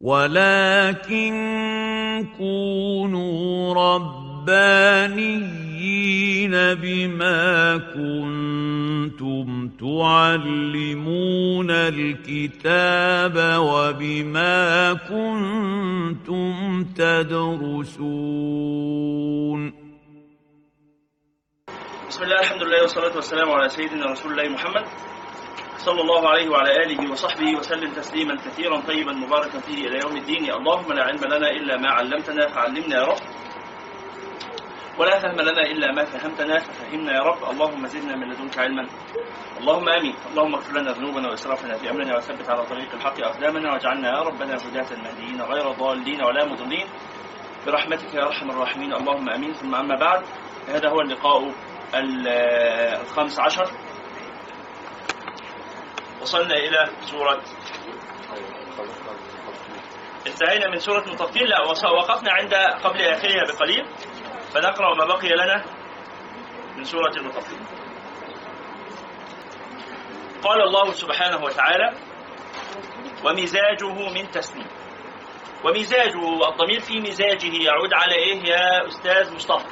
ولكن كونوا ربانيين بما كنتم تعلمون الكتاب وبما كنتم تدرسون بسم الله الحمد لله والصلاة والسلام على سيدنا رسول الله محمد. صلى الله عليه وعلى آله وصحبه وسلم تسليما كثيرا طيبا مباركا فيه إلى يوم الدين. اللهم لا علم لنا إلا ما علمتنا فعلمنا يا رب. ولا فهم لنا إلا ما فهمتنا ففهمنا يا رب. اللهم زدنا من لدنك علما. اللهم آمين. اللهم اغفر لنا ذنوبنا وإسرافنا في أمرنا وثبت على طريق الحق أقدامنا واجعلنا يا ربنا هداة مهديين غير ضالين ولا مضلين. برحمتك يا أرحم الراحمين. اللهم آمين. ثم أما بعد هذا هو اللقاء الخامس عشر. وصلنا إلى سورة انتهينا من سورة المطفين لا وقفنا عند قبل آخرها بقليل. فنقرأ ما بقي لنا من سورة المطفين قال الله سبحانه وتعالى ومزاجه من تسنيم ومزاجه الضمير في مزاجه يعود على إيه؟ يا أستاذ مصطفى.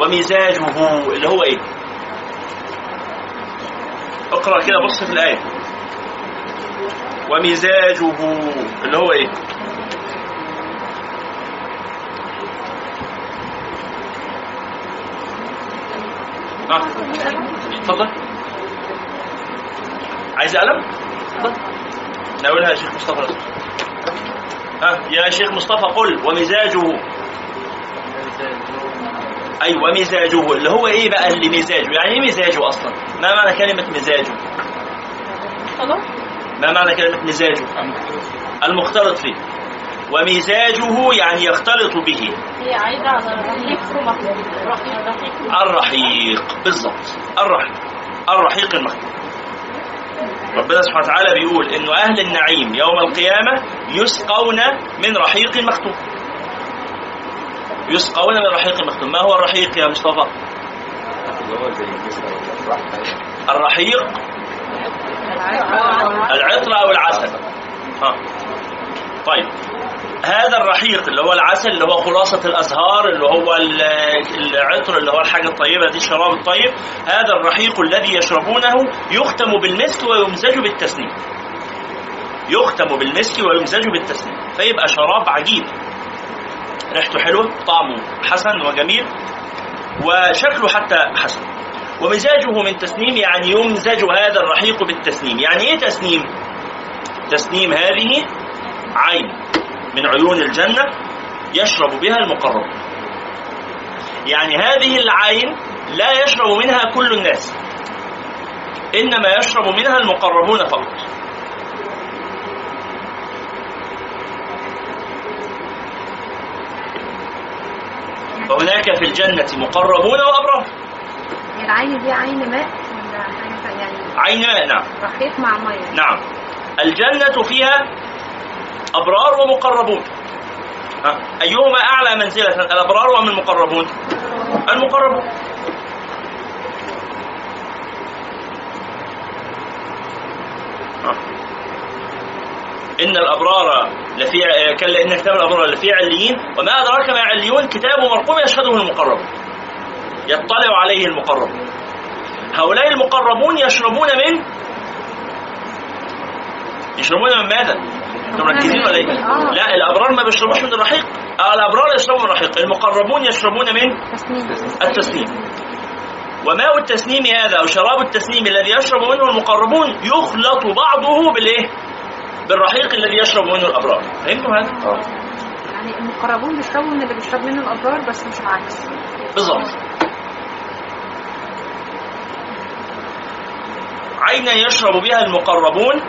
ومزاجه اللي هو إيه؟ اقرأ كده بص في الآية. ومزاجه اللي هو إيه؟ ها؟ اتفضل. عايز قلم؟ ناولها يا شيخ مصطفى ها؟ يا شيخ مصطفى قل ومزاجه. أي أيوة ومزاجه. اللي هو إيه بقى اللي مزاجه؟ يعني إيه مزاجه أصلا؟ ما معنى كلمة مزاجه؟ ما معنى كلمة مزاجه؟ المختلط فيه. ومزاجه يعني يختلط به. الرحيق بالضبط. الرحيق. الرحيق المختلط ربنا سبحانه وتعالى بيقول إنه أهل النعيم يوم القيامة يسقون من رحيق مختوم. يسقون من رحيق مختوم. ما هو الرحيق يا مصطفى؟ الرحيق العطر أو العسل. ها. طيب. هذا الرحيق اللي هو العسل اللي هو خلاصة الأزهار اللي هو العطر اللي هو الحاجة الطيبة دي الشراب الطيب هذا الرحيق الذي يشربونه يختم بالمسك ويمزج بالتسنيم. يختم بالمسك ويمزج بالتسنيم. فيبقى شراب عجيب. ريحته حلوة طعمه حسن وجميل وشكله حتى حسن. ومزاجه من تسنيم يعني يمزج هذا الرحيق بالتسنيم. يعني إيه تسنيم؟ تسنيم هذه عين من عيون الجنة يشرب بها المقرب. يعني هذه العين لا يشرب منها كل الناس إنما يشرب منها المقربون فقط. وهناك في الجنة مقربون وأبرار العين دي عين ماء. ولا حاجة يعني عين ماء نعم. رحيق مع مية. نعم. الجنة فيها أبرار ومقربون. ها. أيهما أعلى منزلة؟ الأبرار أم المقربون؟ المقربون. ها. إن الأبرار لفي كلا إن كتاب الأبرار لفي عليين وما أدراك ما عليون كتاب مرقوم يشهده المقرب يطلع عليه المقرب هؤلاء المقربون يشربون من يشربون من ماذا؟ أنتم مركزين ولا إيه؟ لا الأبرار ما بيشربوش من الرحيق. آه الأبرار يشربوا من الرحيق. المقربون يشربون من تسنيم التسنيم. وماء التسنيم هذا أو شراب التسنيم الذي يشرب منه المقربون يخلط بعضه بالإيه؟ بالرحيق الذي يشرب منه الأبرار. فهمتم هذا؟ يعني المقربون بيشربوا من اللي بيشرب منه الأبرار بس مش العكس. بالضبط. عينا يشرب بها المقربون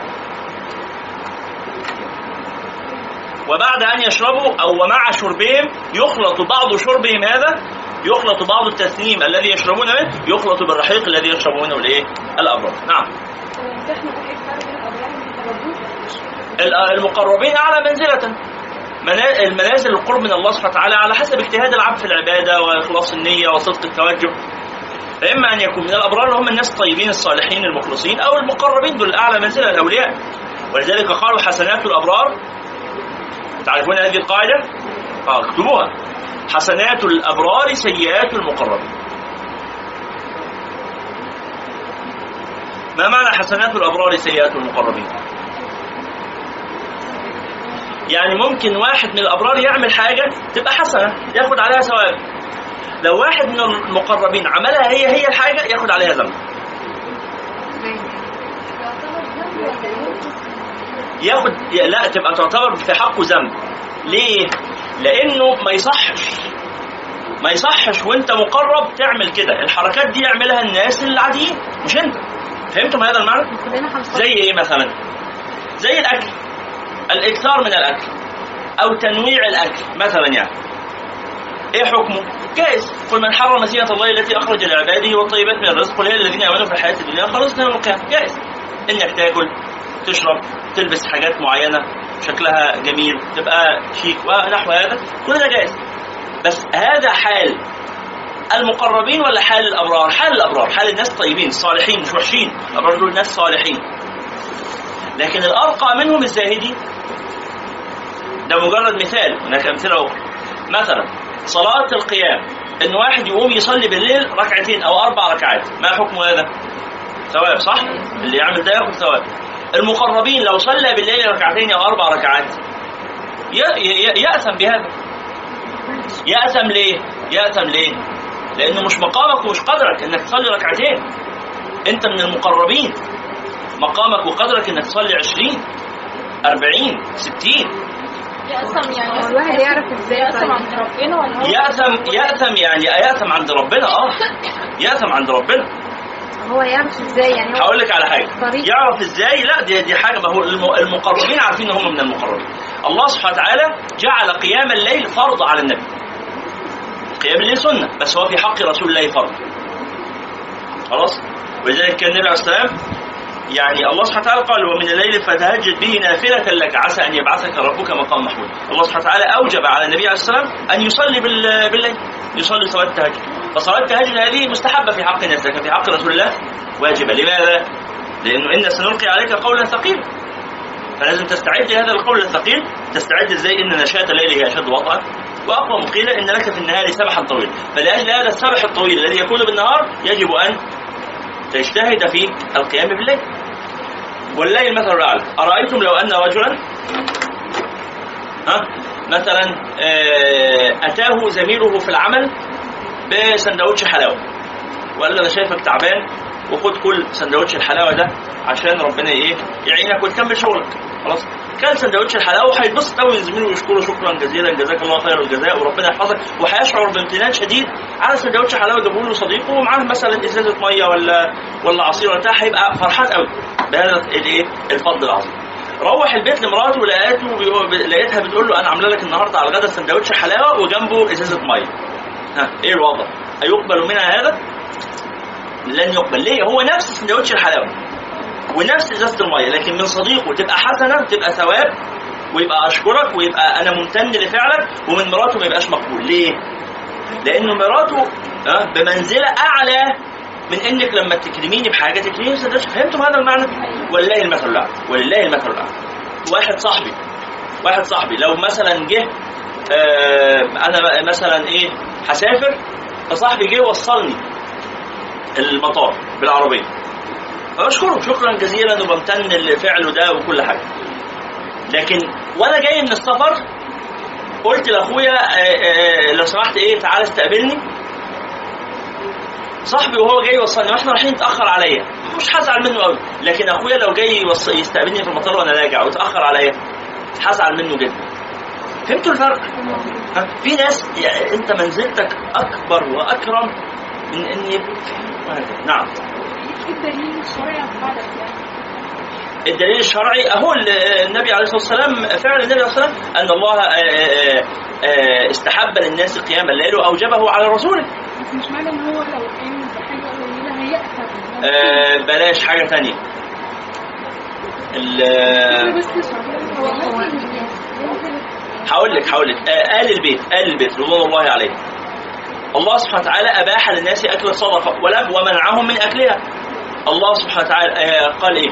وبعد أن يشربوا أو ومع شربهم يخلط بعض شربهم هذا يخلط بعض التسنيم الذي يشربون منه يخلط بالرحيق الذي يشرب منه الايه؟ الابرار نعم. المقربين أعلى منزلة. منا- المنازل القرب من الله سبحانه وتعالى على حسب اجتهاد العبد في العبادة وإخلاص النية وصدق التوجه. فاما أن يكون من الأبرار اللي هم الناس الطيبين الصالحين المخلصين أو المقربين دول اعلى منزله الأولياء. ولذلك قالوا حسنات الأبرار. تعرفون هذه القاعدة؟ آه اكتبوها. حسنات الأبرار سيئات المقربين. ما معنى حسنات الأبرار سيئات المقربين؟ يعني ممكن واحد من الأبرار يعمل حاجة تبقى حسنة ياخد عليها ثواب. لو واحد من المقربين عملها هي هي الحاجة ياخد عليها ذنب ياخد لا تبقى تعتبر في حقه ذنب ليه؟ لأنه ما يصحش ما يصحش وانت مقرب تعمل كده الحركات دي يعملها الناس العاديين مش انت فهمتم هذا المعنى؟ زي إيه مثلا؟ زي الأكل الإكثار من الأكل أو تنويع الأكل مثلا يعني إيه حكمه؟ جائز قل من حرم زينة الله التي أخرج لعباده والطيبات من الرزق قل هي الذين يعملون في الحياة الدنيا خلصنا يوم القيامة جائز انك تأكل تشرب تلبس حاجات معينة شكلها جميل تبقى شيك ونحو هذا كل ده جائز بس هذا حال المقربين ولا حال الأبرار؟ حال الأبرار، حال الناس الطيبين الصالحين مش وحشين، الأبرار دول ناس صالحين. لكن الأرقى منهم الزاهدين. ده مجرد مثال، هناك أمثلة أخرى. مثلا صلاة القيام إن واحد يقوم يصلي بالليل ركعتين أو أربع ركعات، ما حكم هذا؟ ثواب صح؟ اللي يعمل ده ياخد ثواب. المقربين لو صلى بالليل ركعتين أو أربع ركعات يأثم بهذا. يأثم ليه؟ يأثم ليه؟ لأنه مش مقامك ومش قدرك إنك تصلي ركعتين. أنت من المقربين. مقامك وقدرك إنك تصلي 20 40 60 يأثم يعني. هو الواحد يعرف إزاي يأثم طيب. عند ربنا ولا هو يأثم يأثم؟ يعني يأثم عند ربنا آه. يأثم عند ربنا. هو يعرف إزاي يعني؟ هو هقول لك على حاجة. يعرف إزاي؟ لا دي دي حاجة ما هو الم- المقربين عارفين إن هم من المقربين. الله سبحانه وتعالى جعل قيام الليل فرض على النبي. قيام الليل سنة بس هو في حق رسول الله فرض. خلاص؟ ولذلك كان النبي عليه الصلاه والسلام يعني الله سبحانه وتعالى قال ومن الليل فتهجد به نافلة لك عسى أن يبعثك ربك مقام محمود. الله سبحانه وتعالى أوجب على النبي عليه والسلام أن يصلي بال- بالليل يصلي صلاة التهجد. فصلاة التهجد هذه مستحبة في حق الناس لكن في حق رسول الله واجبة لماذا؟ لأنه إن سنلقي عليك قولا ثقيلا. فلازم تستعد لهذا القول الثقيل. تستعد إزاي؟ إن نشاة الليل هي أشد وطئا وأقوى مقيلا إن لك في النهار سبحا طويلا. فلأجل هذا السبح الطويل الذي يكون بالنهار يجب أن تجتهد في القيام بالليل. والليل مثل الاعلى أرأيتم لو أن رجلا؟ ها؟ مثلا آه، أتاه زميله في العمل بسندوتش حلاوة. وقال له أنا شايفك تعبان. وخد كل سندوتش الحلاوة ده عشان ربنا إيه؟ يعينك وتكمل شغلك. خلاص؟ كان سندوتش الحلاوة هيتبسط قوي. زميله ويشكره شكرا جزيلا. جزاك الله خير الجزاء. وربنا يحفظك وهيشعر بامتنان شديد على سندوتش حلاوة جابه له صديقه ومعاه مثلا إزازة مية ولا ولا عصير ولا بتاع هيبقى فرحان قوي بهذا الإيه؟ الفضل العظيم. روح البيت لمراته لقيته بيقول- لقيتها بتقول له أنا عاملة لك النهارده على الغدا سندوتش حلاوة وجنبه إزازة مية. ها إيه الوضع؟ هيقبل منها هذا؟ لن يقبل. ليه؟ هو نفس سندوتش الحلاوه ونفس ازازه الميه لكن من صديقه تبقى حسنة تبقى ثواب ويبقى أشكرك ويبقى أنا ممتن لفعلك ومن مراته ما يبقاش مقبول. ليه؟ لأنه مراته آه، بمنزلة أعلى من إنك لما تكرميني بحاجة تكرميني. بسندوتش فهمتم هذا المعنى؟ ولله المثل الأعلى. ولله المثل الأعلى. واحد صاحبي واحد صاحبي لو مثلا جه آه، أنا مثلا إيه هسافر فصاحبي جه وصلني المطار بالعربية. فبشكره شكرا جزيلا وبمتن لفعله ده وكل حاجة. لكن وأنا جاي من السفر قلت لأخويا آه، آه، لو سمحت إيه تعالى استقبلني. صاحبي وهو جاي يوصلني وإحنا رايحين اتاخر عليا. مش هزعل منه قوي لكن أخويا لو جاي يستقبلني في المطار وأنا راجع واتاخر عليا هزعل منه جدا. فهمتوا الفرق؟ في ناس يعني أنت منزلتك أكبر وأكرم من إن يبقى نعم. الدليل الشرعي أهو ال- النبي عليه الصلاة والسلام فعل النبي عليه الصلاة والسلام أن الله آه، آه، آه، استحب للناس قيام الليل وأوجبه على رسوله. بس مش معنى ان هو لو آه، بلاش حاجة هو هقول لك هقول لك. آل البيت آل البيت رضوان الله عليه الله سبحانه وتعالى أباح للناس أكل الصدقة ولا ومنعهم من أكلها. الله سبحانه وتعالى آه، قال إيه؟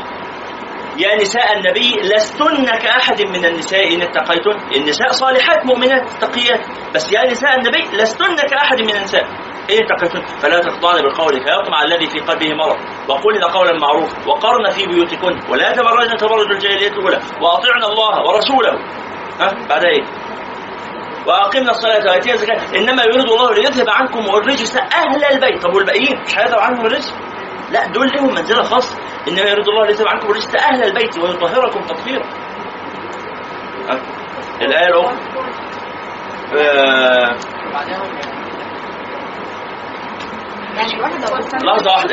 يا نساء النبي لستن كأحد من النساء إن اتقيتن. النساء صالحات مؤمنات تقيات. بس يا نساء النبي لستن كأحد من النساء إن اتقيتن. فلا تخضعن بالقول فيطمع الذي في قلبه مرض. وقلن قولا معروفا وقرن في بيوتكن. ولا تبرجن تبرج الجاهلية الأولى. وأطعن الله ورسوله. ها؟ بعد إيه؟ وأقمنا الصلاة وآتينا الزكاة. إنما يريد الله ليذهب عنكم الرجس أهل البيت. طب والباقيين مش هيذهب عنهم الرجس؟ لا دول لهم منزلة خاصة. إنما يريد الله ليذهب عنكم الرجس أهل البيت ويطهركم تطهيرا؟ الآية الأخرى. آه، واحدة.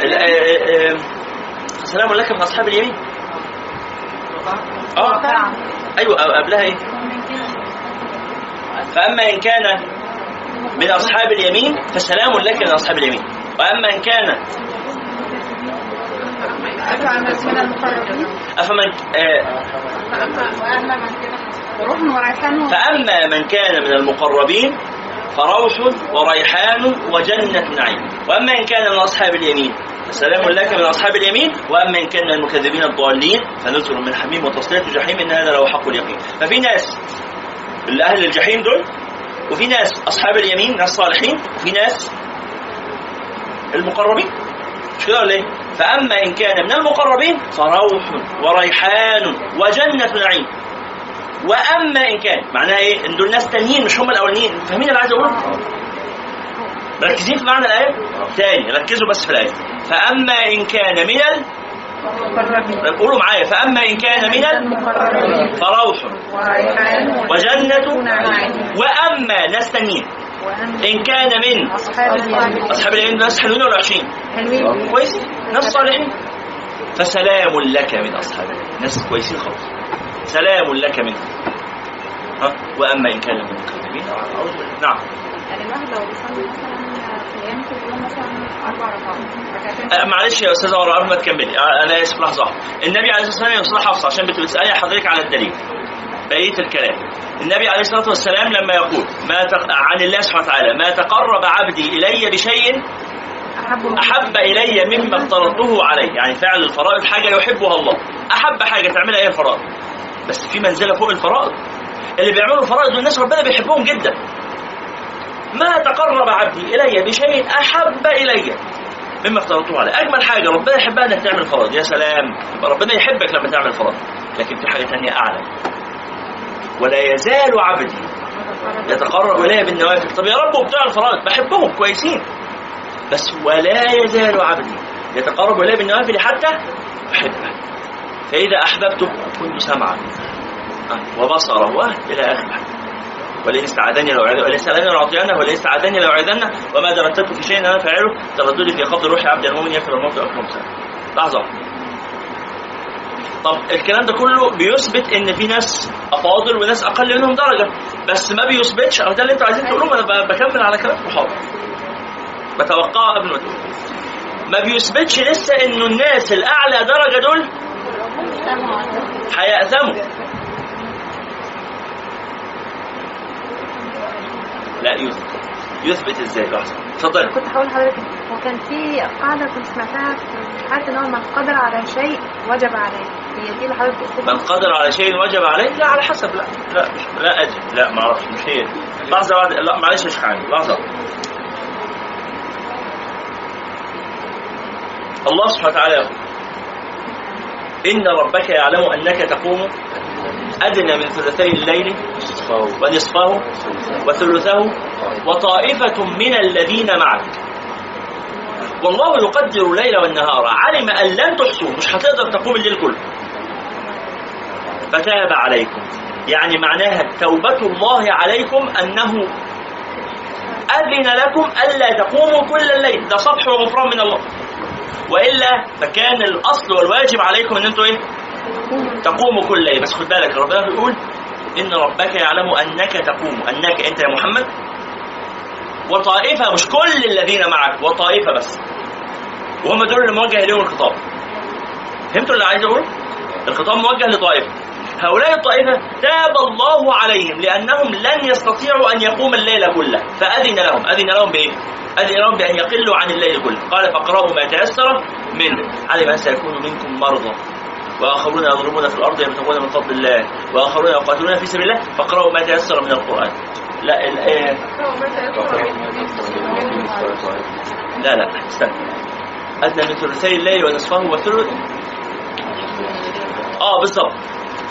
ال- آه، آه، سلام لك من أصحاب اليمين. آه. أيوه قبلها إيه؟ فأما إن كان من أصحاب اليمين فسلام لك من أصحاب اليمين. وأما إن كان أفعل من المقربين افمن آه، وأما من كان من المقربين فروح وريحان وجنة نعيم. وأما إن كان من أصحاب اليمين فسلام لك من أصحاب اليمين. وأما إن كان من المكذبين الضالين فنزل من حميم وتصليه جحيم إن هذا لو حق اليقين. ففي ناس اللي أهل الجحيم دول وفي ناس أصحاب اليمين ناس صالحين وفي ناس المقربين مش كده ولا إيه؟ فأما إن كان من المقربين فروح وريحان وجنة نعيم وأما إن كان معناها إيه؟ إن دول ناس تانيين مش هم الأولانيين فاهمين اللي عايز اقوله؟ مركزين في معنى الآية؟ تاني ركزوا بس في الآية فأما إن كان من قولوا معايا فأما إن كان من فروح وريحان وجنة نعيم وأما ناس تانيين وأما إن كان من أصحاب اليمين. ناس حلوين ولا وحشين؟ حلوين كويس. ناس صالحين فسلام لك من أصحاب اليمين. ناس كويسين خالص. سلام لك منهم ها؟ وأما إن كان من المكذبين نعم. يعني الواحد لو بيصلي مثلا أه، معلش يا أستاذة ورا قبل ما تكملي أنا آسف لحظة. النبي عليه الصلاة والسلام يصلح حفصة عشان بت- بتسألي حضرتك على الدليل. بقية الكلام. النبي عليه الصلاة والسلام لما يقول ما تق... عن الله سبحانه وتعالى ما تقرب عبدي إلي بشيء أحب إلي مما افترضته عليه. يعني فعل الفرائض حاجة يحبها الله. أحب حاجة تعملها هي الفرائض. بس في منزلة فوق الفرائض. اللي بيعملوا الفرائض دول الناس ربنا بيحبهم جدا. ما تقرب عبدي إلي بشيء أحب إلي. مما افترضته عليه. أجمل حاجة ربنا يحبها إنك تعمل فرائض يا سلام. ربنا يحبك لما تعمل فرائض لكن في حاجة ثانية أعلى. ولا يزال عبدي يتقرب إلي بالنوافل. طب يا رب وبتوع الفرائض بحبهم كويسين. بس ولا يزال عبدي يتقرب إلي بالنوافل حتى احبه فإذا احببته كنت سمعا. آه، وبصره والى آخره. ولئن استعاذني لو ولئن استعاذني لأعطينه ولئن استعاذني لأعيذنه وما ترددت في شيء أنا فاعله. ترددي في قبض روح عبد المؤمن يكفر الموت سنه لحظة. واحدة. طب الكلام ده كله بيثبت إن في ناس أفاضل وناس أقل منهم درجة. بس ما بيثبتش. أو ده اللي أنتوا عايزين تقولوه. أنا بكمل على كلامكم حاضر بتوقعه قبل ما ما بيثبتش لسه إنه الناس الأعلى درجة دول هيأثموا. لا يثبت يثبت إزاي؟ لحظة. اتفضل كنت هقول لحضرتك هو كان في قاعدة كنت سمعتها في ان هو من قدر على شيء وجب عليه. هي دي اللي حضرتك من قدر على شيء وجب عليه؟ لا على حسب. لا لا لا أدري. لا ما أعرفش. مش هي. لحظة واحدة لا معلش يا شيخ علي لحظة. الله سبحانه وتعالى يقول إن ربك يعلم أنك تقوم أدنى من ثلثي الليل ونصفه وثلثه وطائفة من الذين معك والله يقدر الليل والنهار. علم أن لن تحصوه مش هتقدر تقوم الليل كله. فتاب عليكم. يعني معناها توبة الله عليكم أنه أذن لكم ألا تقوموا كل الليل. ده صفح وغفران من الله. وإلا فكان الأصل والواجب عليكم أن أنتوا إيه؟ تقوموا كل ليل بس خد بالك ربنا بيقول إن ربك يعلم أنك تقوم. أنك أنت يا محمد. وطائفة مش كل الذين معك وطائفة بس. وهم دول اللي موجه إليهم الخطاب. فهمتوا اللي عايز أقوله؟ الخطاب موجه لطائفة. هؤلاء الطائفة تاب الله عليهم لأنهم لن يستطيعوا أن يقوم الليل كله. فأذن لهم. أذن لهم بإيه؟ أذن لهم بأن يقلوا عن الليل كله. قال فاقرأوا ما تيسر منه. علم أن سيكون منكم مرضى. وآخرون يضربون في الأرض يبتغون من فضل الله. وآخرون يقاتلون في سبيل الله. فاقرأوا ما تيسر من القرآن. لا الايه لا لا استنى. أدنى من ثلثي الليل ونصفه وثلث. آه بالضبط.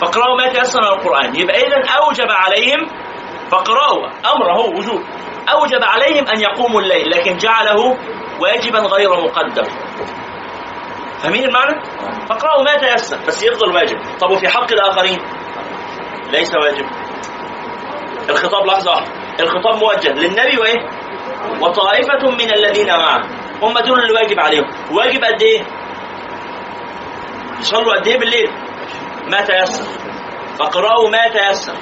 فاقرأوا ما تيسر من القرآن. يبقى إذا أوجب عليهم فاقرأوا. أمر وجوب. أوجب عليهم أن يقوموا الليل لكن جعله واجبا غير مقدر. فاهمين المعنى؟ فاقرأوا ما تيسر بس يفضل واجب طب وفي حق الآخرين ليس واجب الخطاب لحظة واحدة الخطاب موجه للنبي وإيه؟ وطائفة من الذين معه هم دول اللي واجب عليهم واجب قد إيه؟ يصلوا قد إيه بالليل؟ ما تيسر فاقرأوا ما تيسر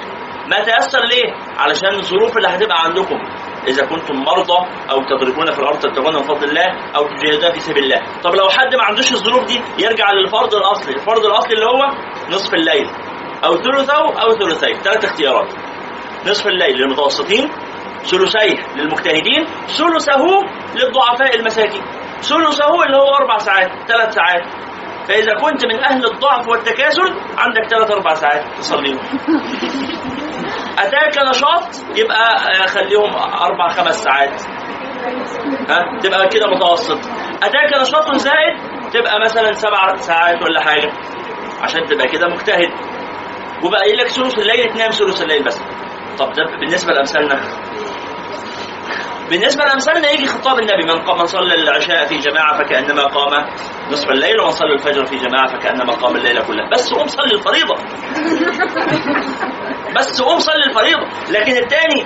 ما تيسر ليه؟ علشان الظروف اللي هتبقى عندكم إذا كنتم مرضى أو تضربون في الأرض تبتغون من فضل الله أو تجاهدون في سبيل الله. طب لو حد ما عندوش الظروف دي يرجع للفرض الأصلي. الفرض الأصلي اللي هو نصف الليل أو ثلثه أو ثلثيه ثلاث اختيارات. نصف الليل للمتوسطين ثلثيه للمجتهدين ثلثه للضعفاء المساكين. ثلثه اللي هو أربع ساعات ثلاث ساعات. فإذا كنت من أهل الضعف والتكاسل عندك ثلاث أربع ساعات تصليهم. أتاك نشاط يبقى آه، خليهم أربع خمس ساعات. ها؟ تبقى كده متوسط. أتاك نشاط زائد تبقى مثلا سبع ساعات ولا حاجة. عشان تبقى كده مجتهد. وبقى لك ثلث الليل تنام ثلث الليل بس. طب ده بالنسبة لأمثالنا. بالنسبة لأمثالنا يجي خطاب النبي من قام من صلى العشاء في جماعة فكأنما قام نصف الليل ومن صلى الفجر في جماعة فكأنما قام الليل كله. بس قوم صلي الفريضة. بس قوم صلي الفريضة. لكن التاني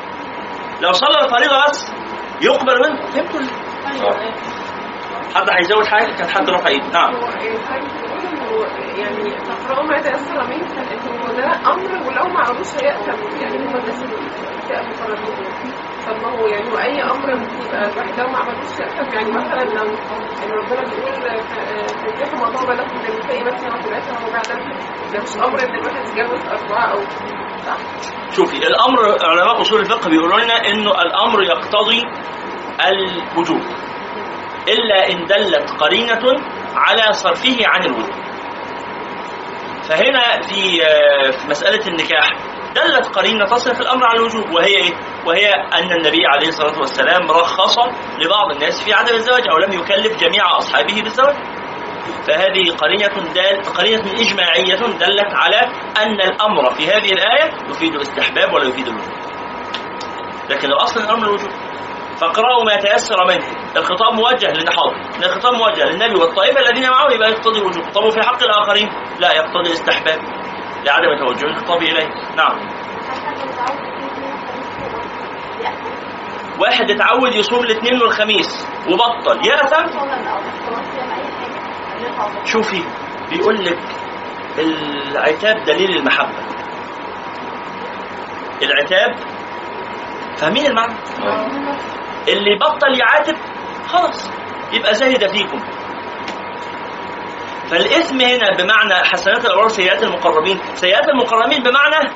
لو صلى الفريضة بس يقبل منه. فهمتوا حد هيزود حاجة؟ كان حد رفع إيده. نعم. هو إنه يعني تقرأوا ما تيسر منه إنه ده أمر ولو ما عملوش هيأثم يعني هم الناس اللي هو يعني هو أي أمر يبقى الواحد لو ما عملوش يعني مثلا لو ان ربنا بيقول تنكحوا ما طاب لكم من النساء مثنى وثلاثة ورباع ده مش أمر إن الواحد يتجوز أربعة أو صح؟ شوفي الأمر علماء أصول الفقه بيقولوا لنا إنه الأمر يقتضي الوجوب إلا إن دلت قرينة على صرفه عن الوجوب فهنا في آه، في مسألة النكاح دلت قرينة تصرف الأمر عن الوجوب وهي إيه؟ وهي أن النبي عليه الصلاة والسلام رخص لبعض الناس في عدم الزواج أو لم يكلف جميع أصحابه بالزواج. فهذه قرينة دال قرينة إجماعية دلت على أن الأمر في هذه الآية يفيد الاستحباب ولا يفيد الوجوب. لكن الأصل الأمر الوجوب. فاقرأوا ما تيسر منه الخطاب موجه للنحاضر الخطاب موجه للنبي والطائفة الذين معه يبقى يقتضي الوجوب طب وفي حق الآخرين لا يقتضي الاستحباب لعدم توجه. الخطاب إليه. نعم. واحد اتعود يصوم الاثنين والخميس وبطل. يأثم؟ شوفي بيقول لك العتاب دليل المحبة. العتاب فاهمين المعنى؟ اللي بطل يعاتب خلاص يبقى زهد فيكم. فالإثم هنا بمعنى حسنات الأبرار سيئات المقربين. سيئات المقربين بمعنى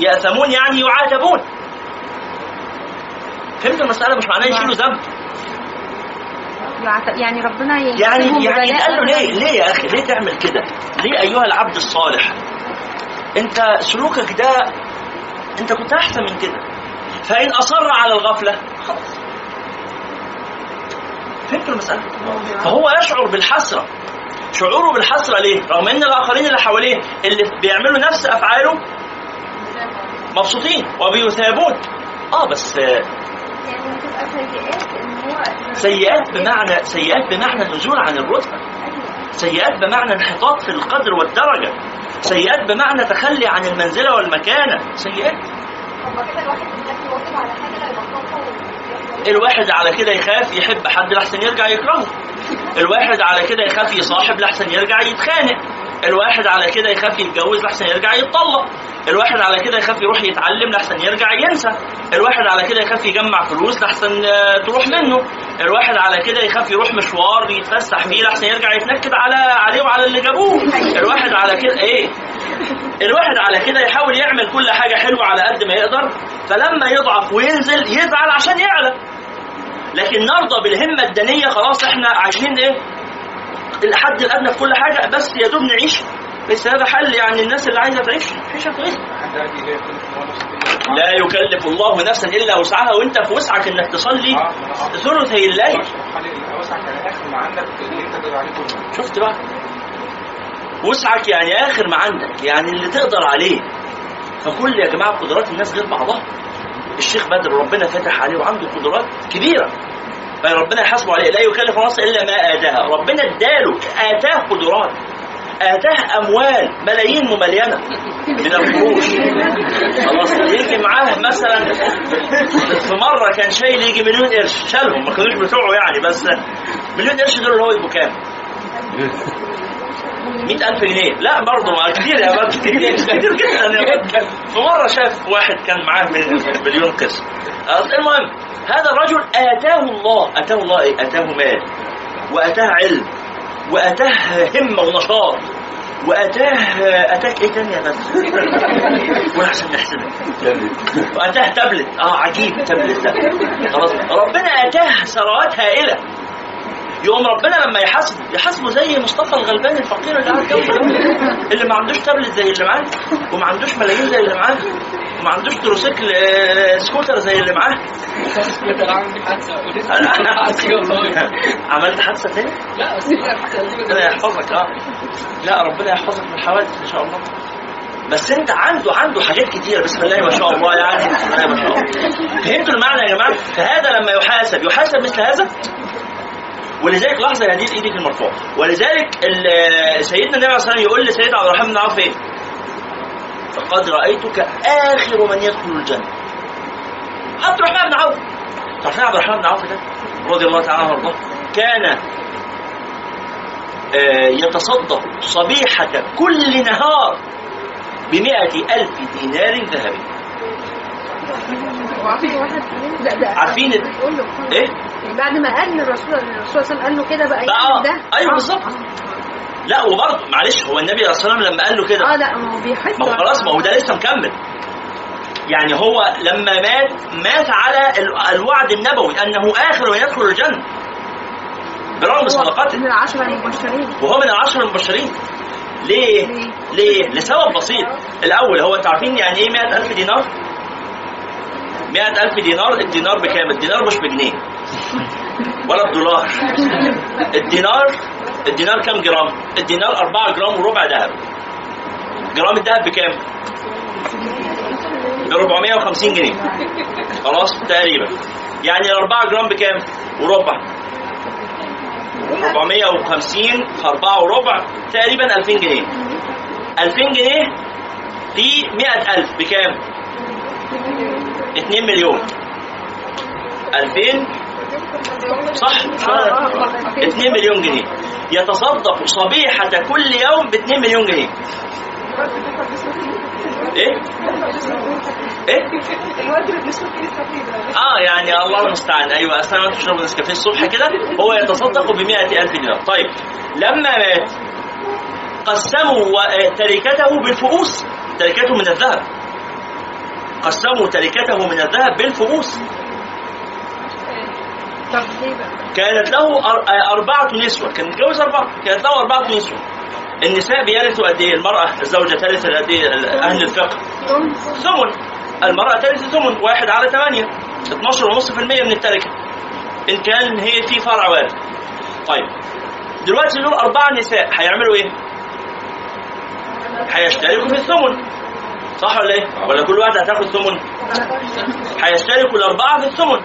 يأثمون يعني يعاتبون. فهمت المسألة؟ مش معناه يشيلوا ذنب. يعني ربنا يعني يعني قال له ليه. ليه يا أخي؟ ليه تعمل كده؟ ليه أيها العبد الصالح؟ أنت سلوكك ده أنت كنت أحسن من كده. فإن أصر على الغفلة خلاص. فهمتوا المساله؟ فهو يشعر بالحسرة. شعوره بالحسرة ليه؟ رغم إن الآخرين اللي حواليه اللي بيعملوا نفس أفعاله مبسوطين وبيثابون. آه بس يعني بتبقى سيئات هو بمعنى سيئات بمعنى النزول عن الرتبة. سيئات بمعنى انحطاط في القدر والدرجة. سيئات بمعنى تخلي عن المنزلة والمكانة. سيئات. طب كده الواحد على يبطلها الواحد على كده يخاف يحب حد لحسن يرجع يكرهه. الواحد على كده يخاف يصاحب لحسن يرجع يتخانق. الواحد على كده يخاف يتجوز لحسن يرجع يتطلق. الواحد على كده يخاف يروح يتعلم لحسن يرجع ينسى. الواحد على كده يخاف يجمع فلوس لحسن آه، تروح منه. الواحد على كده يخاف يروح مشوار يتفسح فيه لحسن يرجع يتنكد على عليه وعلى اللي جابوه. الواحد على كده إيه؟ الواحد على كده يحاول يعمل كل حاجة حلوة على قد ما يقدر. فلما يضعف وينزل يزعل عشان يعلى لكن نرضى بالهمة الدنية خلاص إحنا عايشين إيه؟ الحد الأدنى في كل حاجة بس يا دوب نعيش. بس هذا حل يعني الناس اللي عايزة تعيش عيشة كويسة. لا يكلف الله نفسا إلا وسعها وأنت في وسعك إنك تصلي ثلثي الليل. شفت بقى؟ وسعك يعني آخر ما عندك يعني اللي تقدر عليه. فكل يا جماعة قدرات الناس غير بعضها. الشيخ بدر ربنا فتح عليه وعنده قدرات كبيرة. فربنا يحاسبه عليه. لا يكلف نفسا إلا ما آتاها. ربنا اداله آتاه قدرات اتاه أموال ملايين مملينة من الفروش خلاص يجي معاه مثلا في مرة كان شايل يجي مليون قرش شالهم ما كانوش بتوعه يعني بس مليون قرش دول اللي هو يبقوا كام؟ 100000 جنيه. لا برضه ما كتير يا بابا كتير كتير جدا يا في مرة شاف واحد كان معاه مل- مليون قسط المهم هذا الرجل آتاه الله. آتاه الله إيه؟ آتاه مال. وآتاه علم. وأتاه همة ونشاط. واتاه أتاك إيه تاني يا بس قول عشان نحسبها وأتاه تابلت. آه عجيب تابلت ده. خلاص. ربنا أتاه ثروات هائلة. يقوم ربنا لما يحاسبه. يحاسبه زي مصطفى الغلبان الفقير اللي قاعد جنبه اللي ما عندوش تابلت زي اللي معاه وما عندوش ملايين زي اللي معاه وما عندوش تروسيكل آه، سكوتر زي اللي معاه. عملت حادثة تاني؟ لا بس ربنا يحفظك آه. لا ربنا يحفظك من الحوادث إن شاء الله. بس أنت عنده عنده حاجات كتيرة بسم الله ما شاء الله يعني بسم الله ما شاء الله. فهمتوا المعنى يا جماعة؟ فهذا لما يحاسب يحاسب مثل هذا؟ ولذلك لحظة يا هدير إيدك المرفوع. ولذلك سيدنا النبي عليه الصلاه والسلام يقول لسيدنا عبد الرحمن بن عوف إيه؟ فقد رأيتك آخر من يدخل الجنة. عبد الرحمن بن عوف. تعرفين عبد الرحمن بن عوف ده؟ رضي الله تعالى عنه وارضاه. كان آه، يتصدق صبيحة كل نهار بمئة ألف دينار ذهبي. عارفين ال- إيه؟ بعد ما قال للرسول الرسول صلى الله عليه وسلم قال له كده بقى بقى يعمل ده أيوه آه. بالظبط لا وبرضه معلش هو النبي صلى الله عليه وسلم لما قال له كده آه لا ما هو بيحس ما هو خلاص ما هو ده لسه مكمل يعني هو لما مات مات على ال- الوعد النبوي أنه آخر من يدخل الجنة برغم صدقته من العشرة المبشرين وهو من العشر المبشرين ليه؟ ليه؟ ليه؟ لسبب بسيط الأول هو أنتوا عارفين يعني إيه 100000 دينار؟ 100000 دينار الدينار بكام؟ الدينار مش بجنيه ولا بدولار الدينار الدينار كام جرام؟ الدينار 4 جرام وربع ذهب جرام الذهب بكام؟ ب 450 جنيه خلاص تقريبا يعني ال 4 جرام بكام؟ وربع 450 في 4 وربع تقريبا 2000 جنيه 2000 جنيه في 100000 بكام؟ 2 مليون 2000 صح؟ مش أنا؟ 2 مليون جنيه. يتصدق صبيحة كل يوم ب 2 مليون جنيه. إيه؟ إيه؟ آه يعني الله المستعان. أيوه أصلا انت تشرب نسكافيه الصبح كده هو يتصدق ب ألف دينار طيب لما مات قسموا تركته بالفؤوس. تركته من الذهب. قسموا تركته من الذهب بالفؤوس. طب ليه بقى؟ كانت له أر- أربعة نسوة. كان متجوز أربعة. كانت له أربعة نسوة. النساء بيرثوا قد إيه المرأة الزوجة ترث قد إيه أهل الفقه. ثم ثمن. المرأة ترث ثمن. واحد على ثمانية. 12.5% من التركة. إن كان هي في فرع وارث طيب. دلوقتي دول أربع نساء. هيعملوا إيه؟ هيشتركوا في الثمن. صح ولا إيه؟ ولا كل واحدة هتاخد ثمن؟ هيشتركوا الأربعة في الثمن.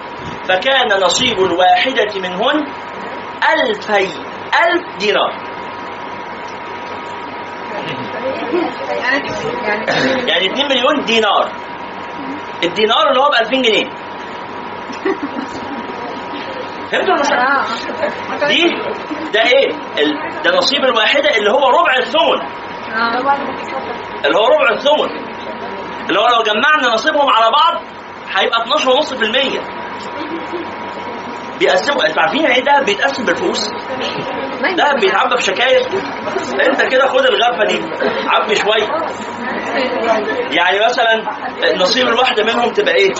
فكان نصيب الواحدة منهن ألفي ألف دينار. يعني يعني يعني 2 مليون دينار. الدينار اللي هو ب 2000 جنيه. فهمتوا المسألة؟ دي ده إيه؟ ده نصيب الواحدة اللي هو ربع الثمن. اللي هو ربع الثمن. اللي هو لو جمعنا نصيبهم على بعض هيبقى 12.5% بيقسموا أنتوا عارفين يعني إيه ده؟ بيتقسم بالفلوس؟ ده بيتعبى بشكاير. انت كده خد الغرفة دي عبي شوية. يعني مثلا نصيب الواحدة منهم تبقى إيه؟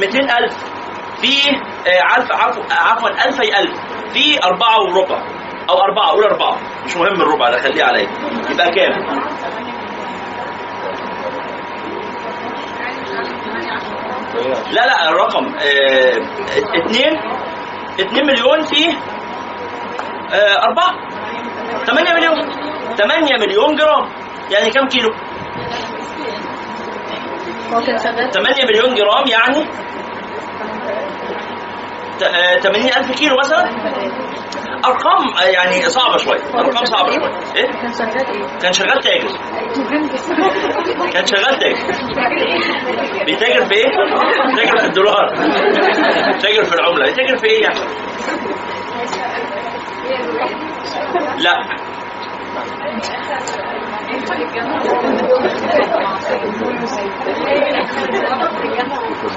200000 في آه، عارف عفوا عفوا 2000 في أربعة وربع أو أربعة قول أربعة. مش مهم الربع ده خليه عليا. يبقى كام؟ لا لا الرقم آه، اتنين اتنين مليون في آه، أربعة تمانية مليون تمانية مليون جرام يعني كم كيلو؟ 8 مليون جرام يعني آه، 80 ألف كيلو مثلا أرقام آه، يعني صعبة شوية أرقام صعبة شوية إيه؟ كان شغال إيه؟ كان شغال تاجر. كان شغال تاجر. بيتاجر في إيه؟ بيتاجر في الدولار. بيتاجر في العملة. بيتاجر في إيه يعني؟ لا.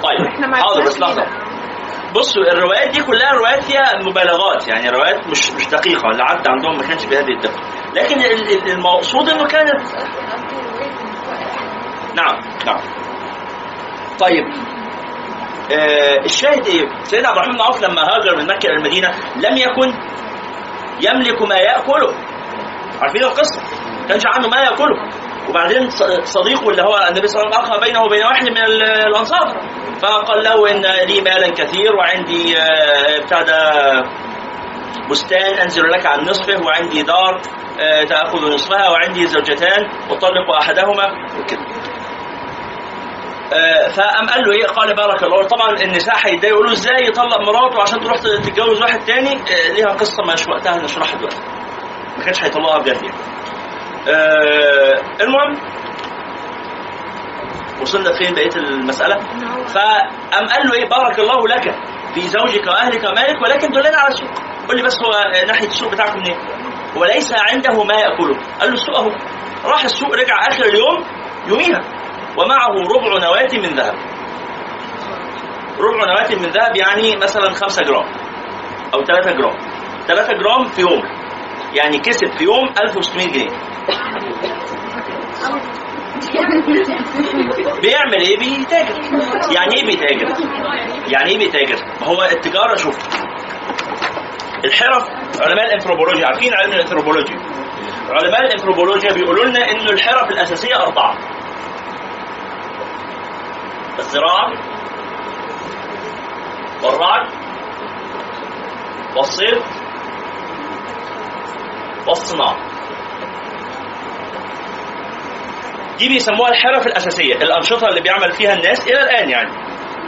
طيب حاضر بس لحظة. بصوا الروايات دي كلها روايات فيها مبالغات يعني روايات مش مش دقيقة اللي عدى عندهم ما كانش بهذه الدقة لكن ال- ال- المقصود إنه كانت نعم نعم طيب آه الشاهد إيه؟ سيدنا عبد الرحمن بن عوف لما هاجر من مكة إلى المدينة لم يكن يملك ما يأكله عارفين القصة؟ ما كانش عنده ما يأكله وبعدين صديقه اللي هو النبي صلى الله عليه وسلم اخى بينه وبين واحد من ال- الأنصار فقال له إن لي مالا كثير وعندي آه، بتاع ده بستان أنزل لك عن نصفه وعندي دار آه، تأخذ نصفها وعندي زوجتان أطلق أحدهما. وكده آه، فقام قال له إيه؟ قال بارك الله. طبعا النساء هيتضايقوا يقولوا إزاي يطلق مراته عشان تروح تتجوز واحد تاني؟ ليها قصة مش وقتها نشرحها دلوقتي. ما كانش هيطلقها بجد يعني. آه، المهم وصلنا فين بقية المسألة. فقام قال له إيه؟ بارك الله لك في زوجك وأهلك ومالك ولكن دلنا على السوق قول لي بس هو ناحية السوق بتاعكم منين؟ وليس عنده ما يأكله. قال له السوق أهو. راح السوق رجع آخر اليوم يوميها. ومعه ربع نواة من ذهب. ربع نواة من ذهب يعني مثلا 5 جرام أو 3 جرام. 3 جرام في يوم يعني كسب في يوم 1600 جنيه. بيعمل إيه؟ بيتاجر. يعني إيه بيتاجر؟ يعني إيه بيتاجر؟ هو التجارة شوف. الحرف علماء الانثروبولوجيا عارفين علم الانثروبولوجيا؟ علماء الانثروبولوجيا بيقولوا لنا إنه الحرف الأساسية أربعة. الزراعه والرعي والصيد والصناعه دي بيسموها الحرف الأساسية. الأنشطة اللي بيعمل فيها الناس إلى الآن يعني.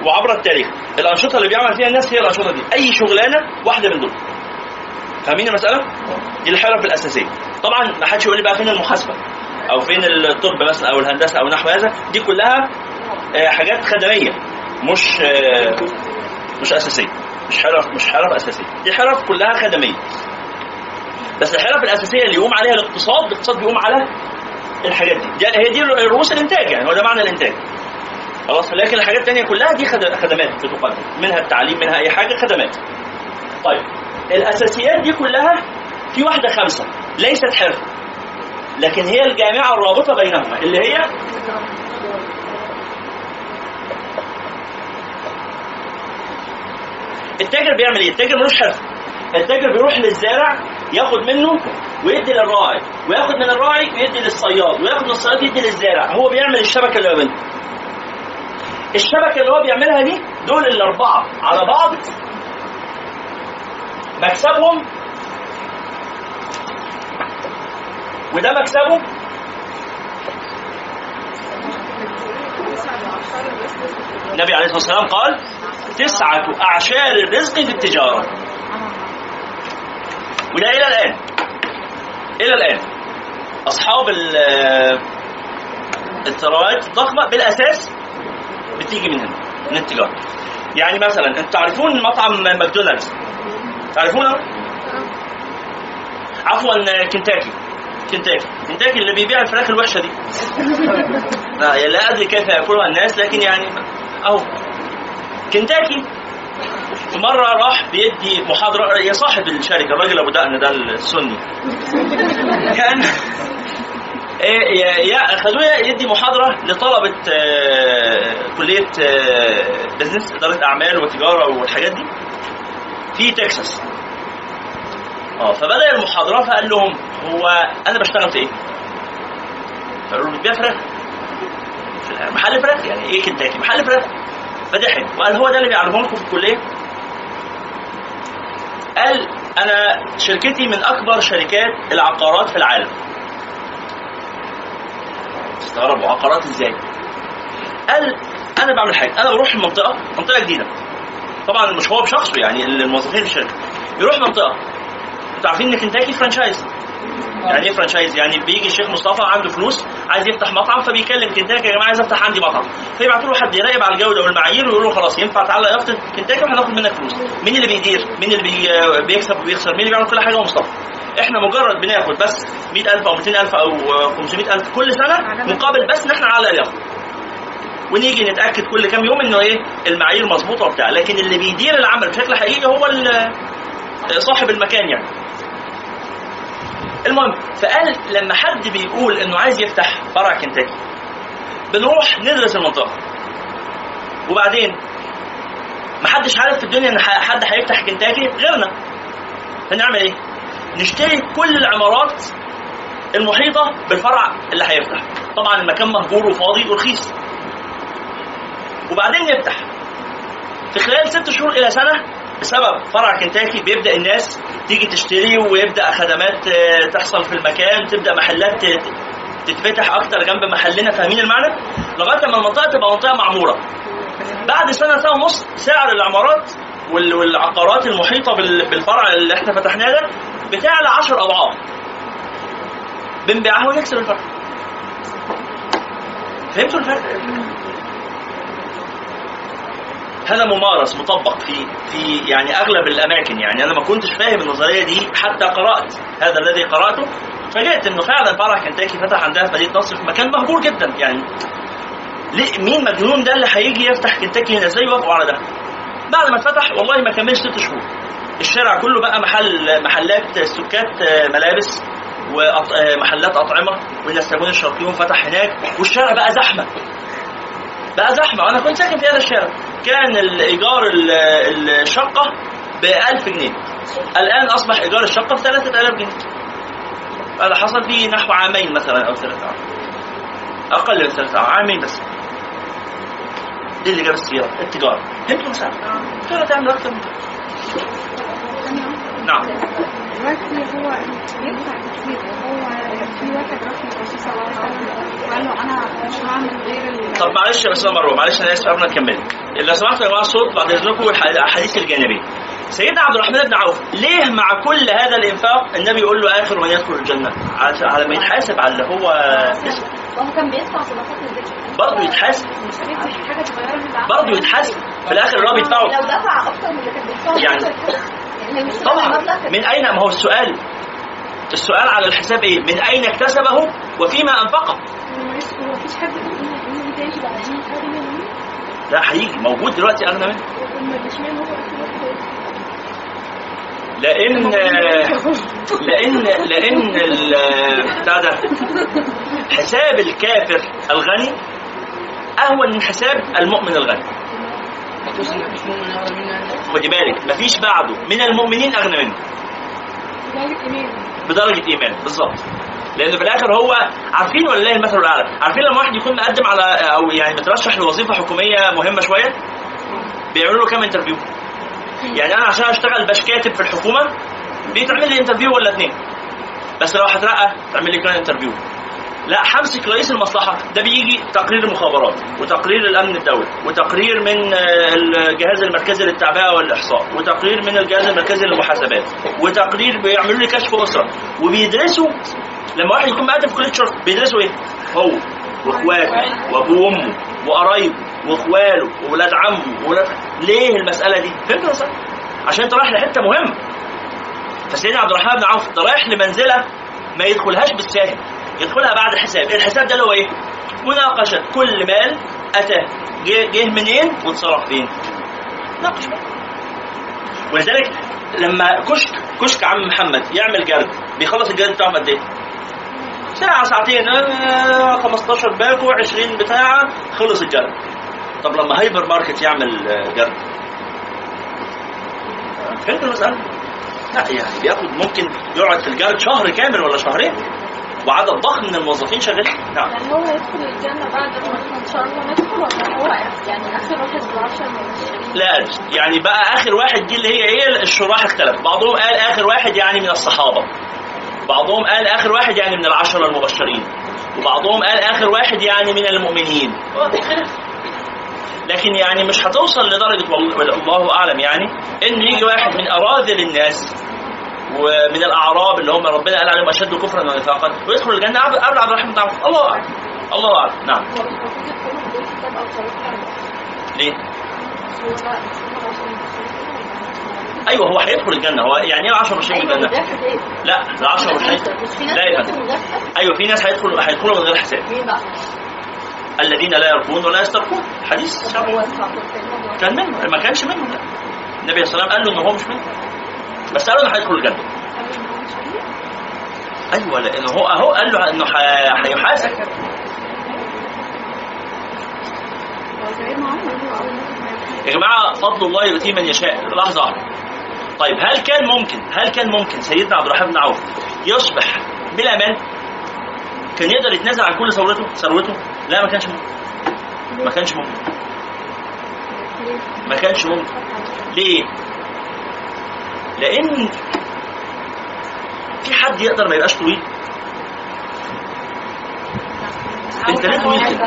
وعبر التاريخ. الأنشطة اللي بيعمل فيها الناس هي الأنشطة دي. أي شغلانة واحدة من دول. فاهمين المسألة؟ دي الحرف الأساسية. طبعا ما حدش يقول لي بقى فين المحاسبة. أو فين الطب مثلا أو الهندسة أو نحو هذا. دي كلها آه، حاجات خدمية. مش آه، مش أساسية. مش حرف مش حرف أساسية. دي حرف كلها خدمية. بس الحرف الأساسية اللي يقوم عليها الاقتصاد الاقتصاد بيقوم على الحاجات دي, دي هي دي رؤوس الإنتاج يعني هو ده معنى الإنتاج. خلاص لكن الحاجات التانية كلها دي خد- خدمات بتقدم منها التعليم منها أي حاجة خدمات. طيب الأساسيات دي كلها في واحدة خمسة ليست حرفه لكن هي الجامعة الرابطة بينهما اللي هي التاجر بيعمل إيه؟ التاجر ملوش حرفه التاجر بيروح للزارع ياخد منه ويدي للراعي وياخد من الراعي ويدي للصياد وياخد من الصياد يدي للزارع هو بيعمل الشبكة اللي ما بينهم. الشبكة اللي هو بيعملها دي دول الأربعة على بعض مكسبهم. وده مكسبه؟ النبي عليه الصلاة والسلام قال تسعة أعشار الرزق في التجارة. وده إلى الآن. إلى الآن. أصحاب ال- الثروات الضخمه بالأساس بتيجي من هنا من التجارة. يعني مثلا أنتوا تعرفون مطعم ماكدونالدز؟ تعرفونه؟ عفوا كنتاكي. كنتاكي. كنتاكي اللي بيبيع الفراخ الوحشة دي. لا لا أدري كيف يأكلها الناس لكن يعني أهو. كنتاكي في مرة راح بيدي محاضرة يا صاحب الشركة الراجل أبو دقن ده السني. كان إيه يا- خدوه يدي محاضرة لطلبة آه، كلية آه، business إدارة أعمال وتجارة والحاجات دي في تكساس آه فبدأ المحاضرة فقال لهم هو أنا بشتغل في إيه؟ فقالوا له بتبيع فراخ. محل فراخ يعني إيه كنتاكي؟ محل فراخ فضحك وقال هو ده اللي بيعلمه لكم في الكلية؟ قال أنا شركتي من أكبر شركات العقارات في العالم. استغربوا عقارات إزاي؟ قال أنا بعمل حاجة أنا بروح المنطقة منطقة جديدة. طبعا مش هو بشخصه يعني الموظفين في الشركة. يروح منطقة. أنتوا عارفين إن كنتاكي franchise. يعني إيه franchise؟ يعني بيجي الشيخ مصطفى عنده فلوس عايز يفتح مطعم فبيكلم كنتاكي يا جماعة عايز أفتح عندي مطعم. فيبعتوا له حد يراقب على الجودة والمعايير ويقول له خلاص ينفع تعلق يافطه كنتاكي وهناخد منك فلوس. مين اللي بيدير؟ مين اللي بي بيكسب وبيخسر؟ مين اللي بيعمل كل حاجة؟ هو مصطفى. إحنا مجرد بناخد بس 100000 أو 200000 أو 500000 كل سنة مقابل بس إن إحنا نعلق اليافطه ونيجي نتأكد كل كام يوم إنه إيه المعايير مظبوطة وبتاع. لكن اللي بيدير العمل بشكل حقيقي هو ال- صاحب المكان يعني. المهم فقال لما حد بيقول إنه عايز يفتح فرع كنتاكي بنروح ندرس المنطقة. وبعدين محدش عارف في الدنيا إن حد هيفتح كنتاكي غيرنا. فنعمل إيه؟ نشتري كل العمارات المحيطة بالفرع اللي هيفتح. طبعا المكان مهجور وفاضي ورخيص. وبعدين يفتح. في خلال ست شهور إلى سنة بسبب فرع كنتاكي بيبدأ الناس تيجي تشتري ويبدأ خدمات آه، تحصل في المكان تبدأ محلات تتفتح أكتر جنب محلنا. فاهمين المعنى؟ لغاية ما المنطقة تبقى منطقة معمورة. بعد سنة سنة ونص سعر العمارات وال- والعقارات المحيطة بال- بالفرع اللي إحنا فتحناه ده بتعلى 10 أضعاف. بنبيعها ونكسب الفرق فهمتوا الفرق؟ هذا ممارس مطبق في في يعني أغلب الأماكن. يعني أنا ما كنتش فاهم النظرية دي حتى قرأت هذا الذي قرأته فجئت إنه فعلا فرع كنتاكي فتح عندها في مدينة نصر في مكان مهجور جدا. يعني ليه مين مجنون ده اللي هيجي يفتح كنتاكي هنا؟ إزاي يوافقوا على ده؟ بعد ما اتفتح والله ما كملش ست شهور. الشارع كله بقى محل محلات سكات ملابس ومحلات أطعمة والنساجون الشرقيون فتح هناك والشارع بقى زحمة. بقى زحمة وأنا كنت ساكن في هذا الشارع. كان الايجار ال- الشقة ب 1000 جنيه. الآن أصبح إيجار الشقة ب 3000 جنيه. هذا حصل في نحو عامين مثلا أو ثلاثة عام. أقل من ثلاثة عام عامين بس. إيه اللي جاب السيارة؟ التجارة. فهمتوا مثلا التجارة تعمل أكتر من كده. نعم. دلوقتي هو ينفع كتير. هو في واحد عليه وسلم وقال له أنا مش هعمل غير طب معلش يا أستاذ مروة معلش أنا آسف قبل ما تكملي لو سمحتوا يا جماعة الصوت بعد إذنكم الأحاديث الجانبية. سيدنا عبد الرحمن بن عوف ليه مع كل هذا الإنفاق النبي يقول له آخر من يدخل الجنة؟ على ما يتحاسب على اللي هو هو كان بيدفع صدقات للذكر برضه يتحاسب. برضه يتحاسب. في الآخر اللي هو بيدفعه لو دفع أكتر من اللي كان بيدفعه. يعني- يعني طبعا. من أين؟ ما هو السؤال. السؤال على الحساب إيه؟ من أين اكتسبه وفيما أنفقه؟ حد بعدين لا هيجي موجود دلوقتي أغنى منه. لأن لأن لأن بتاع ده. حساب الكافر الغني أهون من حساب المؤمن الغني. خدي بالك مفيش بعده. من المؤمنين أغنى منه. ذلك ايمان بدرجة إيمان. بالظبط. لأن في الآخر هو عارفين ولله المثل الاعلى عارفين لما واحد يكون مقدم على أو يعني مترشح لوظيفة حكومية مهمة شوية بيعملوا له كام interview يعني أنا عشان أشتغل باش كاتب في الحكومة بيتعمل لي interview ولا اتنين؟ بس لو هترقى تعمل لي كمان interview لا همسك رئيس المصلحة. ده بيجي تقرير المخابرات وتقرير الأمن الدولي وتقرير من آه، الجهاز المركزي للتعبئة والإحصاء وتقرير من الجهاز المركزي للمحاسبات وتقرير بيعملوا لي كشف أسرة وبيدرسوا لما واحد يكون مقدم في كلية شرطه بيدرسوا إيه؟ هو وإخواته وأبوه وأمه وقرايبه وإخواله واولاد عمه واولاد ليه المسألة دي؟ فهمت صح؟ عشان انت رايح لحتة مهمة فسيدنا عبد الرحمن بن عوف رايح لمنزلة ما يدخلهاش بالساهل يدخلها بعد الحساب الحساب ده اللي هو إيه مناقشة كل مال أتى جه, جه منين واتصرف فين ناقش بقى ولذلك لما كشك كشك عم محمد يعمل جرد بيخلص الجرد بتاعه قد إيه؟ ساعة ساعتين آه، 15 باكو 20 بتاعة خلص الجرد طب لما هايبر ماركت يعمل جرد فهمت المسألة؟ لا يعني بياخد ممكن يقعد في الجرد شهر كامل ولا شهرين. وعدد ضخم من الموظفين شغالين. نعم يعني هو يدخل الجنة بعد ما إن شاء الله ندخل ولا هو يعني آخر واحد بالعشر مبشرين لا أدري. يعني بقى آخر واحد دي اللي هي إيه؟ الشراح اختلف. بعضهم قال آخر واحد يعني من الصحابة. بعضهم قال آخر واحد يعني من العشرة المبشرين وبعضهم قال آخر واحد يعني من المؤمنين. لكن يعني مش هتوصل لدرجة والله الله أعلم يعني إن يجي واحد من أراذل الناس ومن الأعراب اللي هم ربنا قال عليهم أشد كفرا ونفاقا ويدخل الجنة. قبل عبد الرحمن بن عوف. الله أعلم. الله أعلم. نعم. ليه؟ هو لا يدخلوا عشان يدخلوا. أيوه هو هيدخل الجنة. هو يعني إيه 10 مبشرين أيوه بالجنه؟ مدافع إيه؟ لا ال 10 مبشرين مش في ناس لا يا فندم. أيوه في ناس هيدخلوا هيدخلوا من غير حساب. مين بقى؟ الذين لا يرقون ولا يسترقون حديث كان منه ما كانش منه. لا. النبي صلى الله عليه وسلم قال له إن هو مش منه. بس قال له إنه هيدخل الجنة. أيوه لأنه هو أهو قال له إنه هيحاسب يا جماعة فضل الله يؤتيه من يشاء. لحظة واحدة. طيب هل كان ممكن هل كان ممكن سيدنا عبد الرحمن بن عوف يصبح بلا مال كان يقدر يتنازل عن كل ثروته ثروته لا ما كانش ممكن. ما كانش ممكن. ما كانش ممكن. ليه؟ لأن في حد يقدر ما يبقاش طويل. أنت ليه طويل كده؟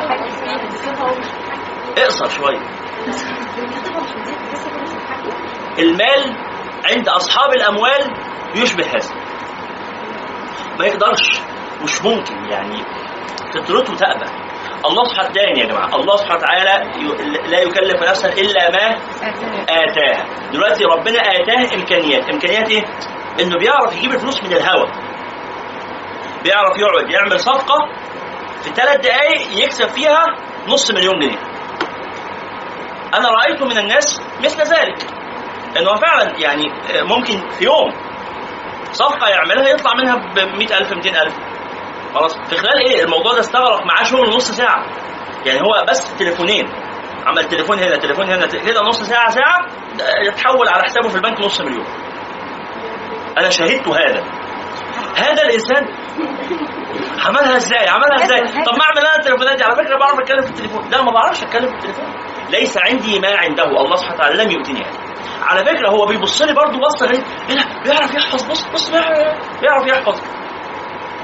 اقصر شوية. المال عند أصحاب الأموال يشبه هذا. ما يقدرش مش ممكن يعني فطرته تأبى. الله سبحانه تاني يا جماعة الله سبحانه وتعالى لا يكلف نفسا إلا ما آتاها. دلوقتي ربنا آتاه إمكانيات. إمكانيات إيه؟ إنه بيعرف يجيب الفلوس من الهواء بيعرف يقعد يعمل صفقة في ثلاث دقائق يكسب فيها نص مليون جنيه. أنا رأيت من الناس مثل ذلك. إنه فعلا يعني ممكن في يوم صفقه يعملها يطلع منها ب 100000 200000 خلاص في خلال إيه؟ الموضوع ده استغرق معاه شغل نص ساعة. يعني هو بس تليفونين. عمل تليفون هنا تليفون هنا كده نص ساعة ساعة يتحول على حسابه في البنك نص مليون. أنا شهدت هذا. هذا الإنسان عملها إزاي؟ عملها إزاي؟ طب ما أعمل أنا التليفونات دي؟ على فكرة بعرف أتكلم في التليفون. لا ما بعرفش أتكلم في التليفون. ليس عندي ما عنده. الله سبحانه وتعالى لم يؤتني هذا. على فكرة هو بيبص لي برضه بصه إيه؟ بيعرف يحفظ. بص بص بيعرف يحفظ.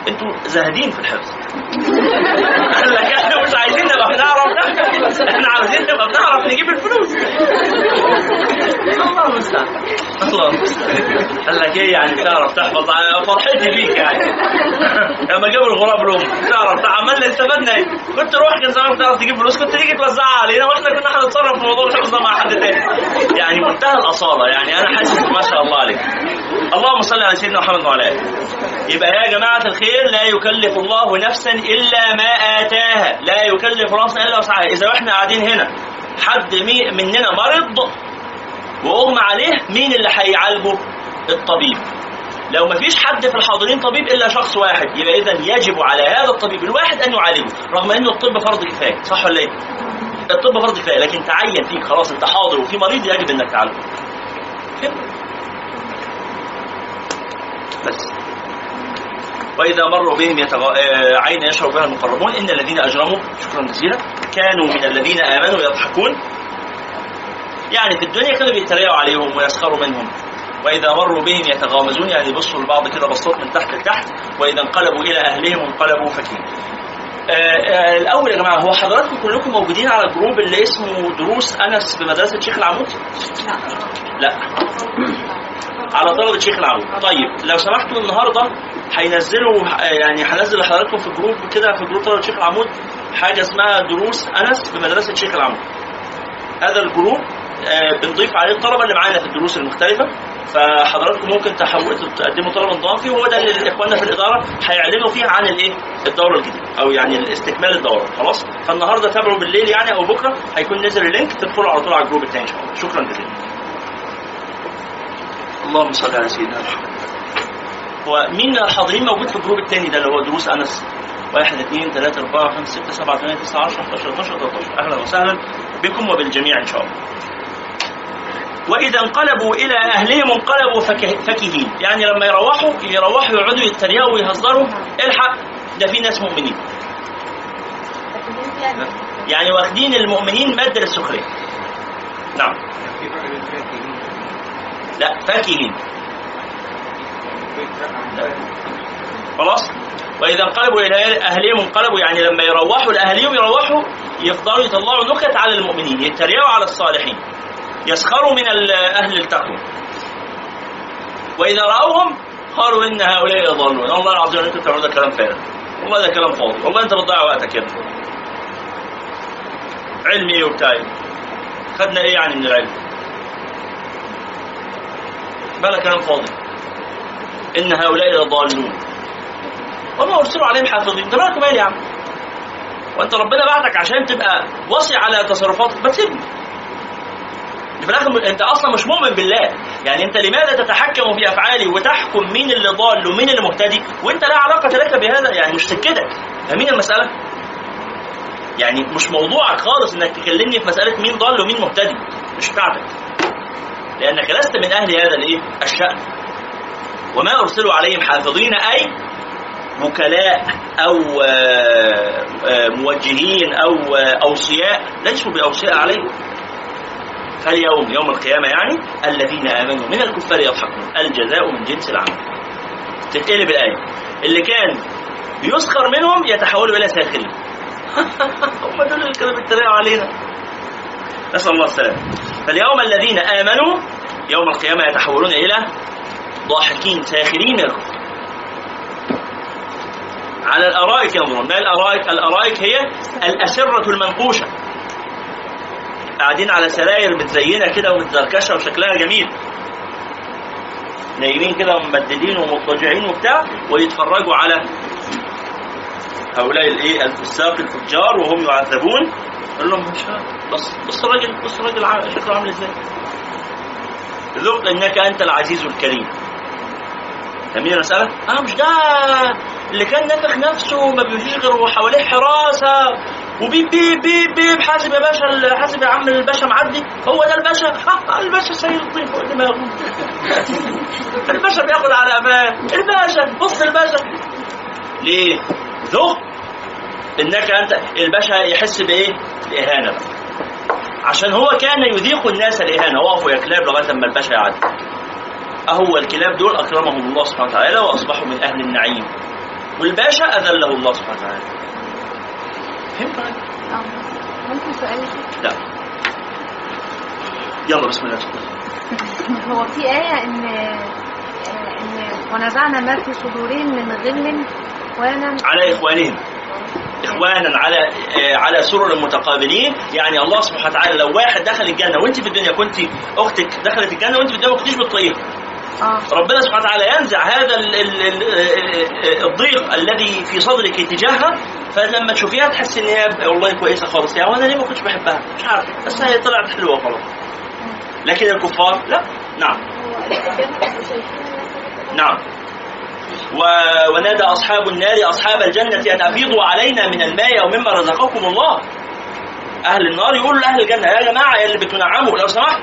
أنتوا زاهدين في الحفظ. قال لك إحنا مش عايزين نبقى بنعرف. نحفظ إحنا عايزين نبقى بنعرف نجيب الفلوس. الله المستعان. الله المستعان. قال لك إيه يعني؟ بتعرف تحفظ. فرحتي بيك يعني. لما جابوا الغراب لهم تعرف عملنا استفدنا إيه كنت روح كان زمان بتعرف تجيب فلوس. كنت تيجي توزعها علينا. وإحنا كنا هنتصرف في موضوع الحفظ مع حد تاني. يعني منتهى الأصالة. يعني أنا حاسس ما شاء الله عليك. اللهم صل على سيدنا محمد وعلى آله. يبقى يا جماعة الخير لا يكلف الله نفسا إلا ما آتاها. لا يكلف نفسا إلا وسعها إذا إحنا قاعدين هنا حد مننا مرض واغمى عليه مين اللي هيعالجه؟ الطبيب. لو ما فيش حد في الحاضرين طبيب إلا شخص واحد يبقى اذا يجب على هذا الطبيب الواحد أن يعالجه رغم ان الطب فرض كفاية صح ولا إيه؟ الطب فرض كفاية لكن تعين فيك خلاص أنت حاضر وفي مريض يجب إنك تعالجه؟ بس. وإذا مروا بهم يتغ... آه، عين يشرب بها المقربون إن الذين أجرموا شكرا جزيلا كانوا من الذين آمنوا يضحكون يعني في الدنيا كانوا بيتريقوا عليهم ويسخروا منهم. وإذا مروا بهم يتغامزون يعني يبصوا لبعض كده بصات من تحت لتحت وإذا انقلبوا إلى أهلهم انقلبوا فكين آه، آه، الأول يا جماعة هو حضراتكم كلكم موجودين على الجروب اللي اسمه دروس أنس بمدرسة شيخ العمود؟ لا. على طلبة شيخ العمود. طيب لو سمحتوا النهارده هينزلوا يعني هنزل لحضراتكم في group كده في group طلبة شيخ العمود حاجة اسمها دروس أنس بمدرسة شيخ العمود. هذا ال group آه، بنضيف عليه الطلبة اللي معانا في الدروس المختلفة. فحضراتكم ممكن تحولوا تقدموا طلب انضمام فيه وهو ده اللي إخواننا في الإدارة هيعلنوا فيه عن الإيه؟ الدورة الجديدة أو يعني استكمال الدورة خلاص؟ فالنهاردة تابعوا بالليل يعني أو بكرة هيكون نزل ال link تدخلوا على طول على ال group الثاني إن شاء الله. شكرا جزيلا. اللهم صل على سيدنا محمد. ومين الحاضرين موجود في الجروب الثاني ده اللي هو دروس أنس؟ واحد اثنين ثلاثة أربعة خمسة ستة سبعة ثمانية تسعة 10 11 12 13 أهلا وسهلا بكم وبالجميع إن شاء الله. وإذا انقلبوا إلى أهلهم انقلبوا فكه- فكهين. يعني لما يروحوا يروحوا يقعدوا يتريقوا ويهزروا الحق ده في ناس مؤمنين. يعني واخدين المؤمنين مادة للسخريه نعم. لا فاكهين. خلاص؟ وإذا انقلبوا إلى أهلهم انقلبوا يعني لما يروحوا لأهلهم يروحوا يفضلوا يطلعوا نكت على المؤمنين يتريقوا على الصالحين. يسخروا من أهل التقوى. وإذا رأوهم قالوا إن هؤلاء يضلون. والله العظيم ان أنتم بتعملوا ده كلام فارغ والله ده كلام فاضي. والله أنت بتضيع وقتك يا ابني علم إيه وبتاع إيه خدنا إيه يعني من العلم؟ بلا كلام فاضي. إن هؤلاء لضالون. وما ارسلوا عليهم حافظين. ده مالك مال يا عم. وأنت ربنا بعتك عشان تبقى واصي على تصرفاتك. ما تسيبني في الآخر انت أصلا مش مؤمن بالله. يعني انت لماذا تتحكم في أفعالي وتحكم مين اللي ضال ومين اللي مهتدي؟ وانت لا علاقة لك بهذا. يعني مش سكتك. فاهمين المسألة؟ يعني مش موضوعك خالص إنك تكلمني في مسألة مين ضال ومين مهتدي. مش بتاعتك. لأنك لست من أهل هذا الإيه؟ الشأن. وما أرسلوا عليهم حافظين أي وكلاء أو آه، آه، موجهين أو آه، أوصياء. ليسوا بأوصياء عليهم. فاليوم يوم القيامة يعني الذين آمنوا من الكفار يضحكون. الجزاء من جنس العمل. تتقلب الآية. اللي كان بيسخر منهم يتحولوا إلى ساخرين. هم دول اللي كانوا بيتريقوا علينا. نسأل الله السلامة. فاليوم الذين آمنوا يوم القيامة يتحولون إلى ضاحكين ساخرين الكفر على الأرائك ينظرون. ما الأرائك؟ الأرائك هي الأسرة المنقوشة. قاعدين على سراير متزينه كده ومتزركشة وشكلها جميل. نايمين كده وممددين ومضطجعين وبتاع ويتفرجوا على هؤلاء الايه الفساق الفجار وهم يعذبون. يقول لهم مش بص بص الراجل بص الراجل شكله عامل إزاي؟ ذق انك انت العزيز الكريم. فاهمين المسألة؟ آه مش ده اللي كان نفخ نفسه ما بيمشيش غير وحواليه حراسة. وبيب بيب بيب بيب. حاسب يا باشا حاسب يا عم الباشا معدي. هو ده الباشا؟ ها الباشا سيد الطين فوق دماغه. الباشا بياخد على قفاه الباشا بص الباشا. ليه؟ ذوق. إنك أنت الباشا يحس بإيه؟ بإهانة. بقى. عشان هو كان يذيق الناس الإهانة. وقفوا يا كلاب لغاية اما الباشا يعدي. أهو الكلاب دول أكرمهم الله سبحانه وتعالى وأصبحوا من أهل النعيم. والباشا أذله الله سبحانه وتعالى. فهمت؟ آه. ممكن سؤال؟ لا يلا بسم الله هو في آية إن إن ونزعنا ما في صدورهم من غل وأنا على إخوانهم إخوانا على آه، على سرر متقابلين يعني الله سبحانه وتعالى لو واحد دخل الجنة وأنت في الدنيا كنت أختك دخلت الجنة وأنت في الدنيا ما كنتيش بتطيق آه ربنا سبحانه وتعالى ينزع هذا ال- ال- ال- الضيق الذي في صدرك تجاهها فلما تشوفيها تحس ان هي والله كويسة خالص. يعني وأنا ليه ما كنتش بحبها. مش عارف بس هي طلعت حلوة خلاص. لكن الكفار لا. نعم. نعم. و- ونادى أصحاب النار أصحاب الجنة أن أفيضوا علينا من الماء أو مما رزقكم الله. أهل النار يقولوا لأهل الجنة يا جماعة يا اللي بتنعموا لو سمحت.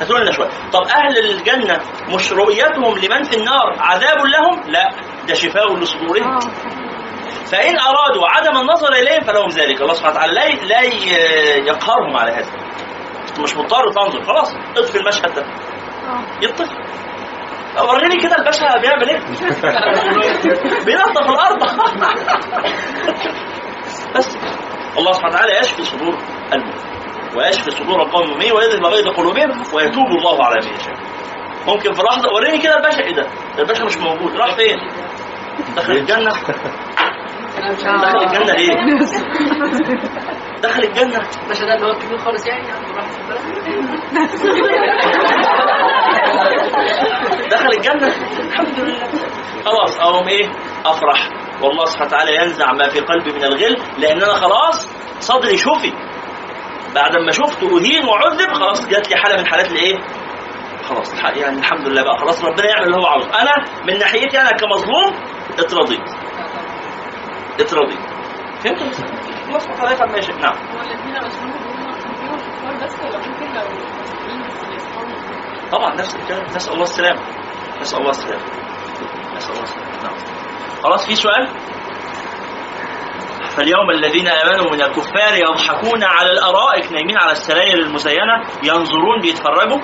هاتوا لنا شوية. طب أهل الجنة مش رؤيتهم لمن في النار؟ عذاب لهم؟ لا. ده شفاء لصدورهم. آه. فإن أرادوا عدم النظر إليهم فلهم ذلك. الله سبحانه وتعالى لا لا يقهرهم على هذا. مش مضطر تنظر. خلاص اطفي المشهد ده. يطفي. وريني كده الباشا بيعمل إيه؟ بينظف الأرض. بس. الله سبحانه وتعالى يشفي صدور المؤمن ويشفي صدور القوم المؤمنين ويذهب غيظ قلوبهم ويتوب الله على من يشاء. ممكن في لحظة وريني كده الباشا. إيه ده؟ الباشا مش موجود. راح فين؟ دخل الجنة. دخل الجنة ليه؟ دخل الجنة. مش ده اللي هو خالص يعني؟ دخل الجنة. الحمد لله خلاص أقوم إيه؟ أفرح. والله سبحانه وتعالى ينزع ما في قلبي من الغل لأن أنا خلاص صدري شفي بعد ما شفت أهين وعذب خلاص جات لي حالة من حالات الإيه؟ خلاص يعني الحمد لله بقى. خلاص ربنا يعمل اللي هو عاوزه. أنا من ناحيتي أنا كمظلوم اترضيت. اترضيت فهمت؟ الله سبحانه وتعالى يفعل ما يشاء. نعم. هو الذين كفار بس ولا ممكن لو مسلمين بس طبعا نفس الكلام. نسأل الله السلامة. نسأل الله السلامة. نسأل الله السلامة. نعم. خلاص في سؤال؟ فاليوم الذين آمنوا من الكفار يضحكون على الأرائك نايمين على السراير المزينة ينظرون بيتفرجوا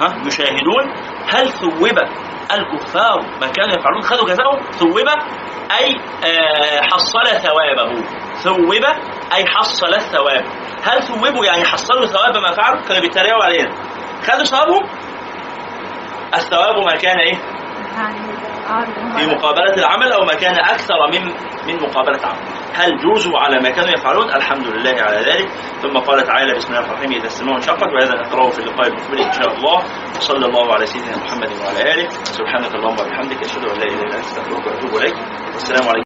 ها؟ يشاهدون هل ثوب الكفار ما كانوا يفعلون خذوا جزاهم ثوب أي آه، حصل ثوابه. ثوب أي حصل الثواب. هل ثوبوا يعني حصلوا ثواب ما فعلوا؟ كانوا بيتريقوا علينا. خدوا ثوابهم؟ الثواب ما كان إيه؟ في مقابلة العمل أو ما كان أكثر من من مقابلة عمل هل جوزوا على ما كانوا يفعلون؟ الحمد لله على ذلك. ثم قال تعالى بسم الله الرحمن الرحيم. إذا السماء انشقت. وهذا نقرأه في اللقاء المقبل إن شاء الله. وصلى الله على سيدنا محمد وعلى آله. سبحانك اللهم وبحمدك أشهد أن لا إله إلا أنت أستغفرك وأتوب إليك. والسلام عليكم.